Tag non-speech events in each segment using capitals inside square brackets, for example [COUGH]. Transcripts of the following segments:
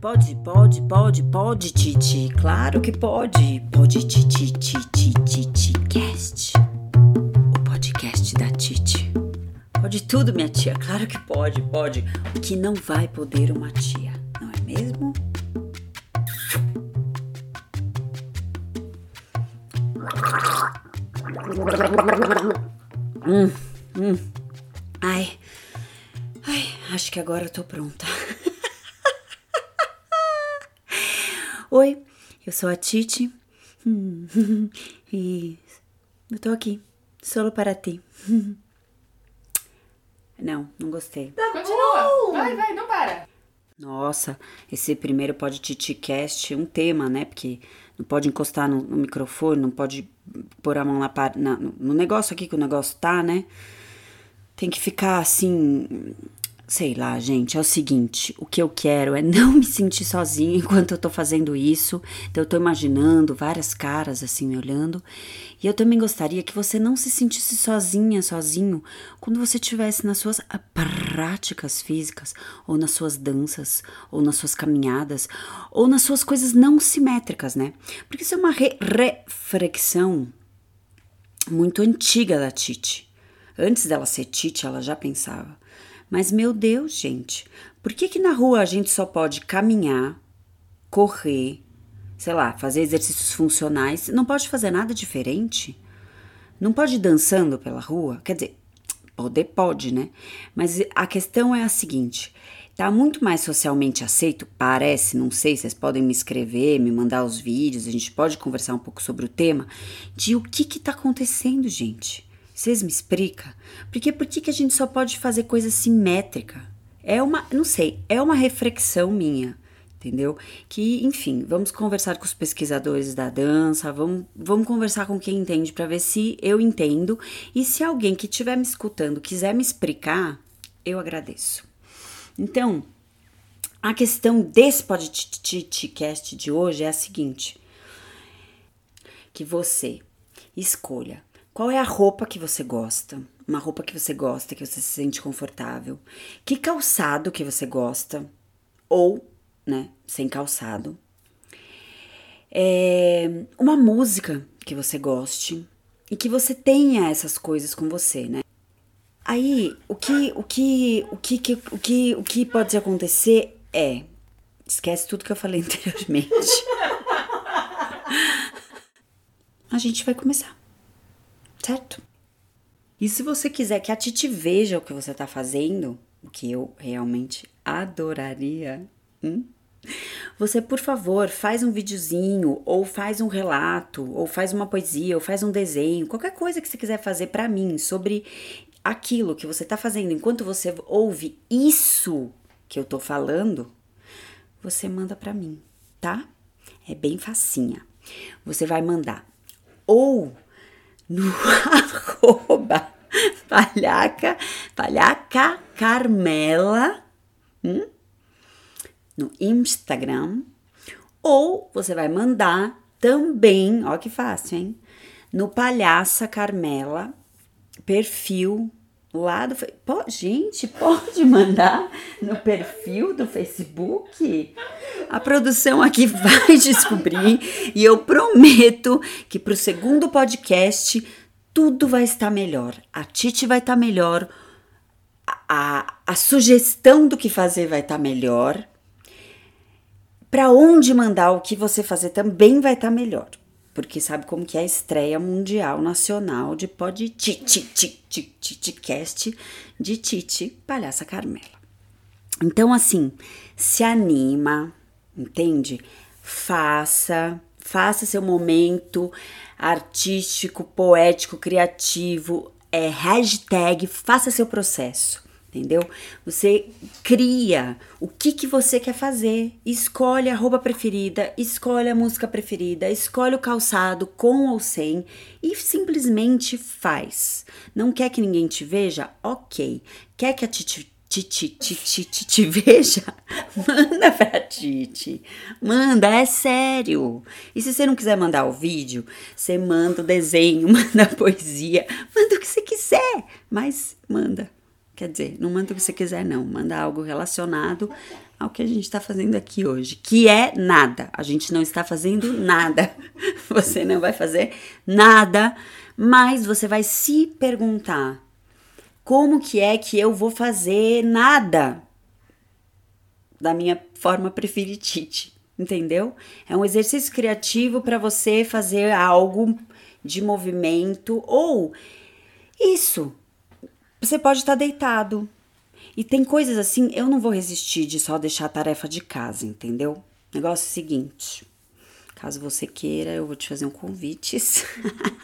Pode, pode, pode, pode, Titi. Claro que pode. Pode, Titi, Titi, Titi, cast. O podcast da Titi. Pode tudo, minha tia. Claro que pode, pode. O que não vai poder uma tia, não é mesmo? Hum, hum. Ai, ai, acho que agora eu tô pronta. Oi, eu sou a Titi [LAUGHS] e eu tô aqui, solo para ti. [LAUGHS] Não, não gostei. Continua. Vai, vai, não para. Nossa, esse primeiro pode TitiCast, um tema, né? Porque não pode encostar no, no microfone, não pode pôr a mão na, na, no negócio aqui que o negócio tá, né? Tem que ficar assim, Sei lá, gente, é o seguinte, o que eu quero é [LAUGHS] não me sentir sozinha enquanto eu tô fazendo isso. Então eu tô imaginando várias caras assim me olhando. E eu também gostaria que você não se sentisse sozinha, sozinho, quando você estivesse nas suas práticas físicas, ou nas suas danças, ou nas suas caminhadas, ou nas suas coisas não simétricas, né? Porque isso é uma re reflexão muito antiga da Titi. Antes dela ser Titi, ela já pensava. Mas meu Deus, gente, por que que na rua a gente só pode caminhar, correr, sei lá, fazer exercícios funcionais, não pode fazer nada diferente? Não pode ir dançando pela rua? Quer dizer, poder pode, né? Mas a questão é a seguinte: tá muito mais socialmente aceito, parece, não sei, vocês podem me escrever, me mandar os vídeos, a gente pode conversar um pouco sobre o tema, de o que que tá acontecendo, gente. Vocês me explicam? Porque por que a gente só pode fazer coisa simétrica? É uma, não sei, é uma reflexão minha, entendeu? Que, enfim, vamos conversar com os pesquisadores da dança, vamos, vamos conversar com quem entende para ver se eu entendo e se alguém que estiver me escutando quiser me explicar, eu agradeço. Então, a questão desse podcast de hoje é a seguinte: que você escolha qual é a roupa que você gosta? Uma roupa que você gosta, que você se sente confortável. Que calçado que você gosta? Ou, né, sem calçado. É, uma música que você goste e que você tenha essas coisas com você, né? Aí, o que, o que, o que, o que, o que pode acontecer é, esquece tudo que eu falei [LAUGHS] anteriormente. A gente vai começar certo? E se você quiser que a Titi veja o que você está fazendo, o que eu realmente adoraria, hum? você, por favor, faz um videozinho, ou faz um relato, ou faz uma poesia, ou faz um desenho, qualquer coisa que você quiser fazer para mim sobre aquilo que você está fazendo enquanto você ouve isso que eu tô falando, você manda para mim, tá? É bem facinha. Você vai mandar ou no [LAUGHS] arroba palhaca, palhaca Carmela hum? no Instagram ou você vai mandar também, ó que fácil, hein? No Palhaça Carmela, perfil lá do. Pô, gente, pode mandar no perfil do Facebook? A produção aqui [LAUGHS] vai descobrir e eu prometo que para o segundo podcast tudo vai estar melhor. A Titi vai estar melhor, a, a sugestão do que fazer vai estar melhor. Para onde mandar o que você fazer também vai estar melhor porque sabe como que é a estreia mundial nacional de pod cast de Titi Palhaça Carmela. Então assim, se anima, entende? Faça, faça seu momento artístico, poético, criativo, é hashtag, faça seu processo entendeu? Você cria o que, que você quer fazer, escolhe a roupa preferida, escolhe a música preferida, escolhe o calçado com ou sem e simplesmente faz. Não quer que ninguém te veja? Ok. Quer que a Titi Titi, Titi, Titi, veja, [LAUGHS] manda pra Titi, manda, é sério. E se você não quiser mandar o vídeo, você manda o desenho, [LAUGHS] manda a poesia, manda o que você quiser, mas manda, Quer dizer, não manda o que você quiser, não. Manda algo relacionado ao que a gente está fazendo aqui hoje, que é nada. A gente não está fazendo nada. [LAUGHS] Você não vai fazer nada, mas você vai se perguntar: como que é que eu vou fazer nada da minha forma preferitite? Entendeu? É um exercício criativo para você fazer algo de movimento ou isso. Você pode estar tá deitado, e tem coisas assim, eu não vou resistir de só deixar a tarefa de casa, entendeu? Negócio é o seguinte: caso você queira, eu vou te fazer um convite.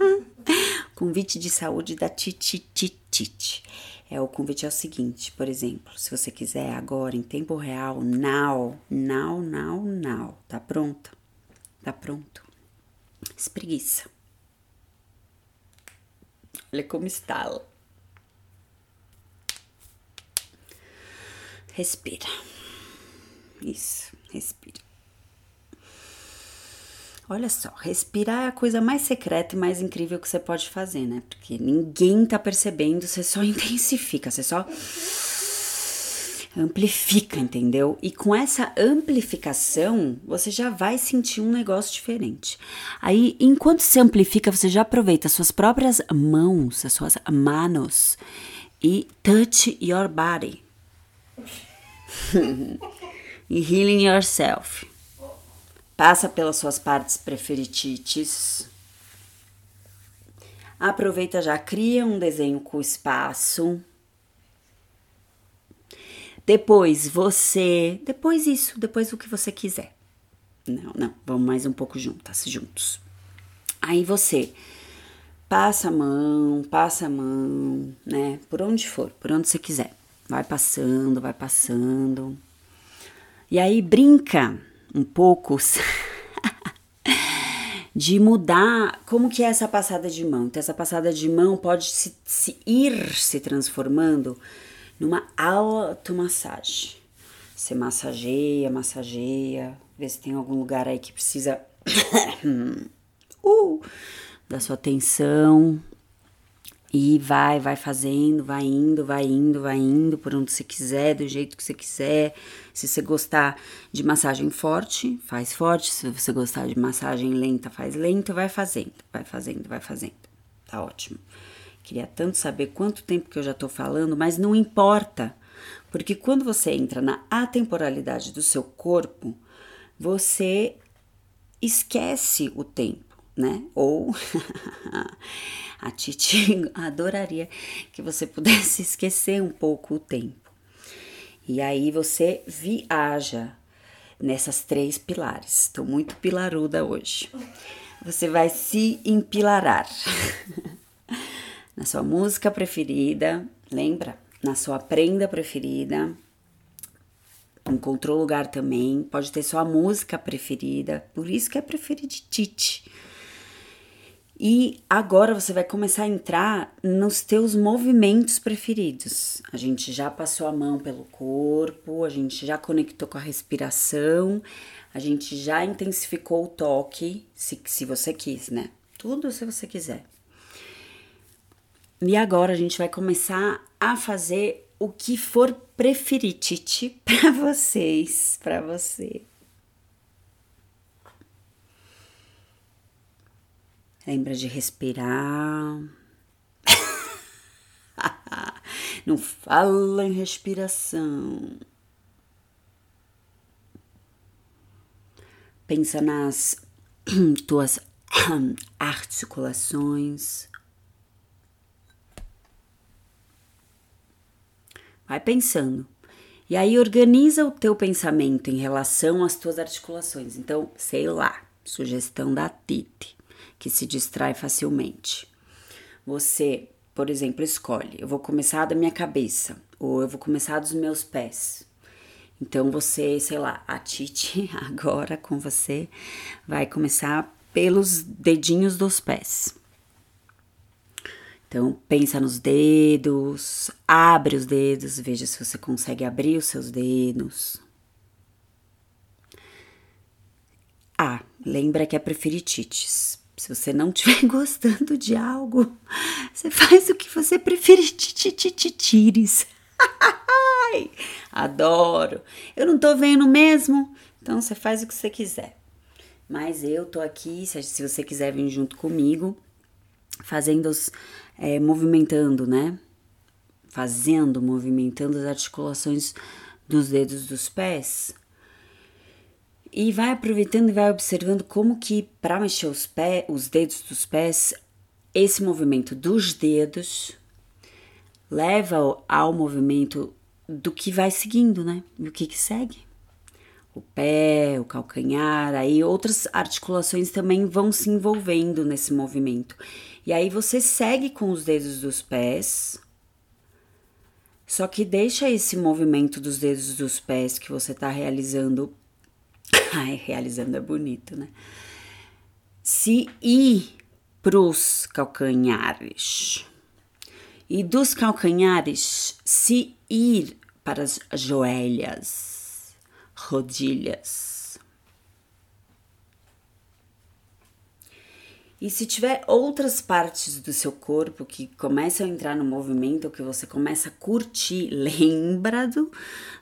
[LAUGHS] convite de saúde da Titititite. É, o convite é o seguinte, por exemplo, se você quiser agora, em tempo real, now, now, now, now, tá pronta? Tá pronto? Espreguiça. Olha como está. Respira. Isso, respira. Olha só, respirar é a coisa mais secreta e mais incrível que você pode fazer, né? Porque ninguém tá percebendo, você só [LAUGHS] intensifica, você só amplifica, entendeu? E com essa amplificação, você já vai sentir um negócio diferente. Aí, enquanto se amplifica, você já aproveita as suas próprias mãos, as suas manos e touch your body. [LAUGHS] e healing yourself. Passa pelas suas partes preferitites. Aproveita já, cria um desenho com espaço. Depois você, depois isso, depois o que você quiser. Não, não, vamos mais um pouco juntas, juntos. Aí você passa a mão, passa a mão, né? Por onde for, por onde você quiser. Vai passando, vai passando. E aí brinca um pouco [LAUGHS] de mudar como que é essa passada de mão. Então, essa passada de mão pode se, se ir se transformando numa automassagem. Você massageia, massageia, vê se tem algum lugar aí que precisa [COUGHS] uh, da sua atenção, e vai, vai fazendo, vai indo, vai indo, vai indo por onde você quiser, do jeito que você quiser. Se você gostar de massagem forte, faz forte. Se você gostar de massagem lenta, faz lenta, vai fazendo, vai fazendo, vai fazendo. Tá ótimo. Queria tanto saber quanto tempo que eu já tô falando, mas não importa. Porque quando você entra na atemporalidade do seu corpo, você esquece o tempo, né? Ou [LAUGHS] A Titi [LAUGHS] adoraria que você pudesse esquecer um pouco o tempo. E aí você viaja nessas três pilares. Estou muito pilaruda hoje. Você vai se empilarar [LAUGHS] na sua música preferida, lembra? Na sua prenda preferida. Encontrou lugar também, pode ter sua música preferida, por isso que é preferiditite. E agora você vai começar a entrar nos teus movimentos preferidos. A gente já passou a mão pelo corpo, a gente já conectou com a respiração, a gente já intensificou o toque, se, se você quis, né? Tudo se você quiser. E agora a gente vai começar a fazer o que for preferitite [LAUGHS] para vocês, para você. Lembra de respirar. [LAUGHS] Não fala em respiração. Pensa nas [CLEARS THROAT] tuas [CLEARS THROAT] articulações. Vai pensando. E aí organiza o teu pensamento em relação às tuas articulações. Então, sei lá, sugestão da Tite que se distrai facilmente. Você, por exemplo, escolhe: eu vou começar da minha cabeça ou eu vou começar dos meus pés. Então você, sei lá, a Titi [LAUGHS] agora com você vai começar pelos dedinhos dos pés. Então pensa nos dedos, abre os dedos, veja se você consegue abrir os seus dedos. Ah, lembra que é preferitites. Se você não estiver [LAUGHS] gostando de algo, você faz o que você preferir, tires. [LAUGHS] Adoro. Eu não tô vendo mesmo, então você faz o que você quiser. Mas eu tô aqui, se, você quiser vir junto comigo, fazendo os. É, movimentando, né? Fazendo, movimentando as articulações dos dedos dos pés. E vai aproveitando e vai observando como que para mexer os pés, os dedos dos pés, esse movimento dos dedos leva ao, movimento do que vai seguindo, né? E o que que segue? O pé, o calcanhar, aí outras articulações também vão se envolvendo nesse movimento. E aí você segue com os dedos dos pés, só que deixa esse movimento dos dedos dos pés que você está realizando. [COUGHS] Ai, realizando é bonito, né? Se ir pros calcanhares. E dos calcanhares se ir para as joelhas, rodilhas. E se tiver outras partes do seu corpo que começam a entrar no movimento, que você começa a curtir, [LAUGHS] lembra do,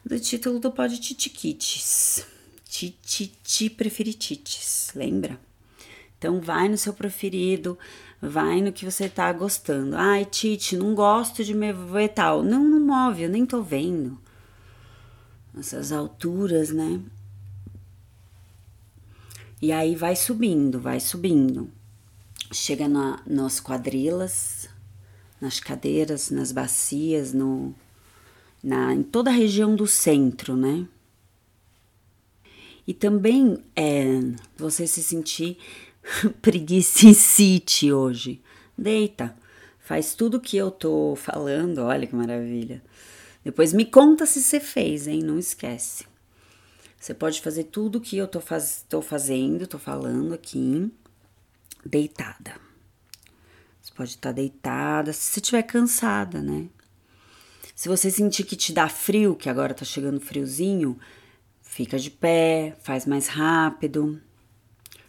do título do Pod Titiquites. Tititi preferitites, lembra? Então vai no seu preferido, vai no que você tá gostando. Ai, Titi, não gosto de me ver tal. Não, não move, eu nem tô vendo. Essas alturas, né? E aí vai subindo, vai subindo chega na, nas quadrilas, nas cadeiras, nas bacias, no, na, em toda a região do centro, né? E também é, você se sentir [LAUGHS] preguiçicite hoje. Deita, faz tudo que eu tô falando, olha que maravilha. Depois me conta se você fez, hein? Não esquece. Você pode fazer tudo que eu tô, faz, tô fazendo, tô falando aqui deitada. Você pode estar deitada, se você estiver cansada, né? Se você sentir que te dá frio, que agora tá chegando friozinho, fica de pé, faz mais rápido.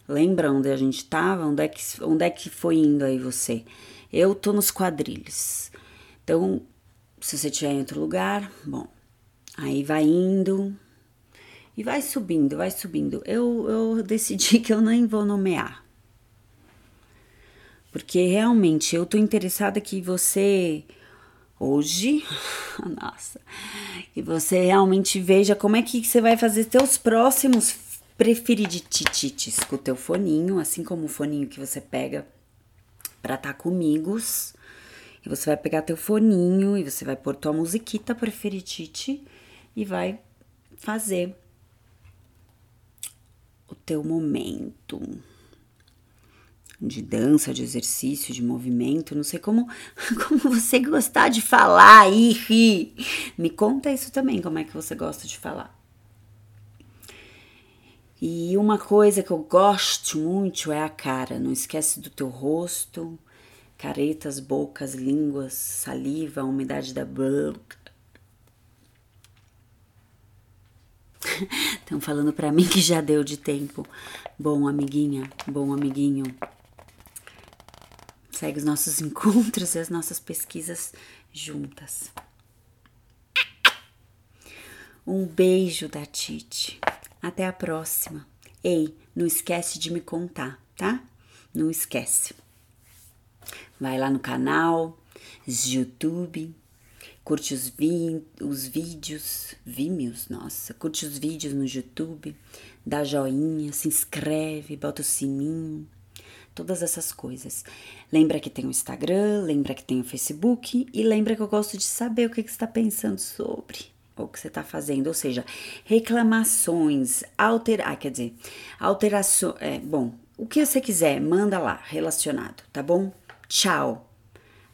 Lembra onde a gente tava? Onde é que, onde é que foi indo aí você? Eu tô nos quadrilhos. Então, se você estiver em outro lugar, bom, aí vai indo e vai subindo, vai subindo. Eu, eu decidi que eu nem vou nomear porque realmente eu tô interessada que você hoje, [LAUGHS] nossa, que você realmente veja como é que você vai fazer seus próximos preferiditites com o teu foninho, assim como o foninho que você pega para estar tá comigo. E você vai pegar teu foninho e você vai pôr tua musiquita preferitite e vai fazer o teu momento de dança, de exercício, de movimento, não sei como, [LAUGHS] como você gostar de falar e rir. Me conta isso também, como é que você gosta de falar. E uma coisa que eu gosto muito é a cara. Não esquece do teu rosto, caretas, bocas, línguas, saliva, umidade da boca. [LAUGHS] Estão falando para mim que já deu de tempo. Bom, amiguinha, bom amiguinho segue os nossos [LAUGHS] encontros e as nossas pesquisas juntas. Um beijo da Titi. Até a próxima. Ei, não esquece de me contar, tá? Não esquece. Vai lá no canal, YouTube, curte os, vi os vídeos, vídeos, nossa, curte os vídeos no YouTube, dá joinha, se inscreve, bota o sininho todas essas coisas. Lembra que tem o Instagram, lembra que tem o Facebook e lembra que eu gosto de saber o que, que você está pensando sobre o que você está fazendo, ou seja, reclamações, alterar, ah, quer dizer, alterações, é, bom, o que você quiser, manda lá, relacionado, tá bom? Tchau.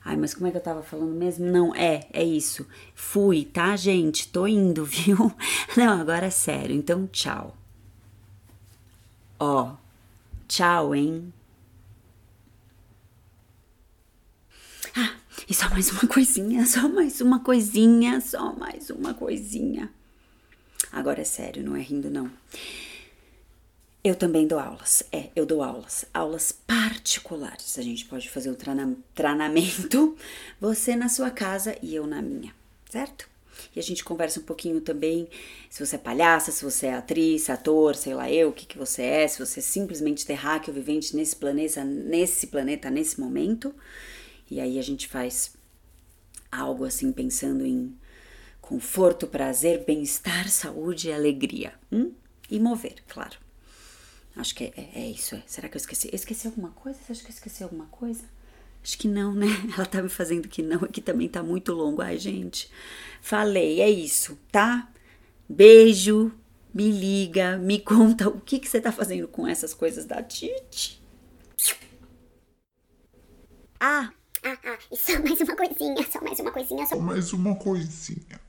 Ai, mas como é que eu tava falando mesmo? Não, é, é isso. Fui, tá, gente? Tô indo, [LAUGHS] viu? Não, agora é sério. Então, tchau. Ó, tchau, hein? Ah, e só mais uma coisinha, só mais uma coisinha, só mais uma coisinha. Agora é sério, não é rindo, não. Eu também dou aulas. É, eu dou aulas. Aulas particulares. A gente pode fazer o treinamento, [LAUGHS] você na sua casa e eu na minha, certo? E a gente conversa um pouquinho também se você é palhaça, se você é atriz, ator, sei lá eu, o que, que você é, se você é simplesmente terráqueo vivente nesse planeta, nesse planeta, nesse momento. E aí a gente faz algo assim pensando em conforto, prazer, bem-estar, saúde e alegria. Hum? E mover, claro. Acho que é, é, é isso. É. Será que eu esqueci? Esqueci alguma coisa? Você acha que eu esqueci alguma coisa? Acho que não, né? [LAUGHS] Ela tá me fazendo que não, aqui também tá muito longo. Ai, gente. Falei, é isso, tá? Beijo, me liga, me [LAUGHS] conta o que, que você tá fazendo com essas coisas da Titi. Ah! E só mais uma coisinha, só mais uma coisinha, só mais uma coisinha.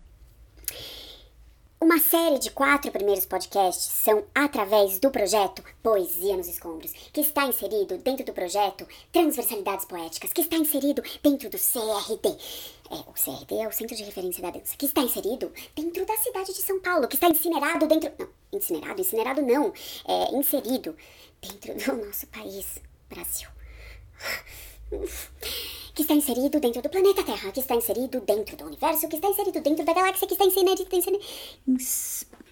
Uma série de quatro primeiros podcasts são através do projeto Poesia nos Escombros, que está inserido dentro do projeto Transversalidades Poéticas, que está inserido dentro do CRD. É, o CRD é o Centro de Referência da Dança, que está inserido dentro da cidade de São Paulo, que está incinerado dentro. Não, incinerado, incinerado não. É inserido dentro do nosso país, Brasil que está inserido dentro do planeta Terra, que está inserido dentro do universo, que está inserido dentro da galáxia, que está inserido, inserido...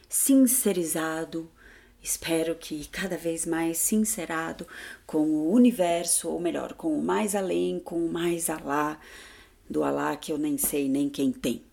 sincerizado, espero que cada vez mais sincerado com o universo, ou melhor, com o mais além, com o mais alá, do alá que eu nem sei nem quem tem.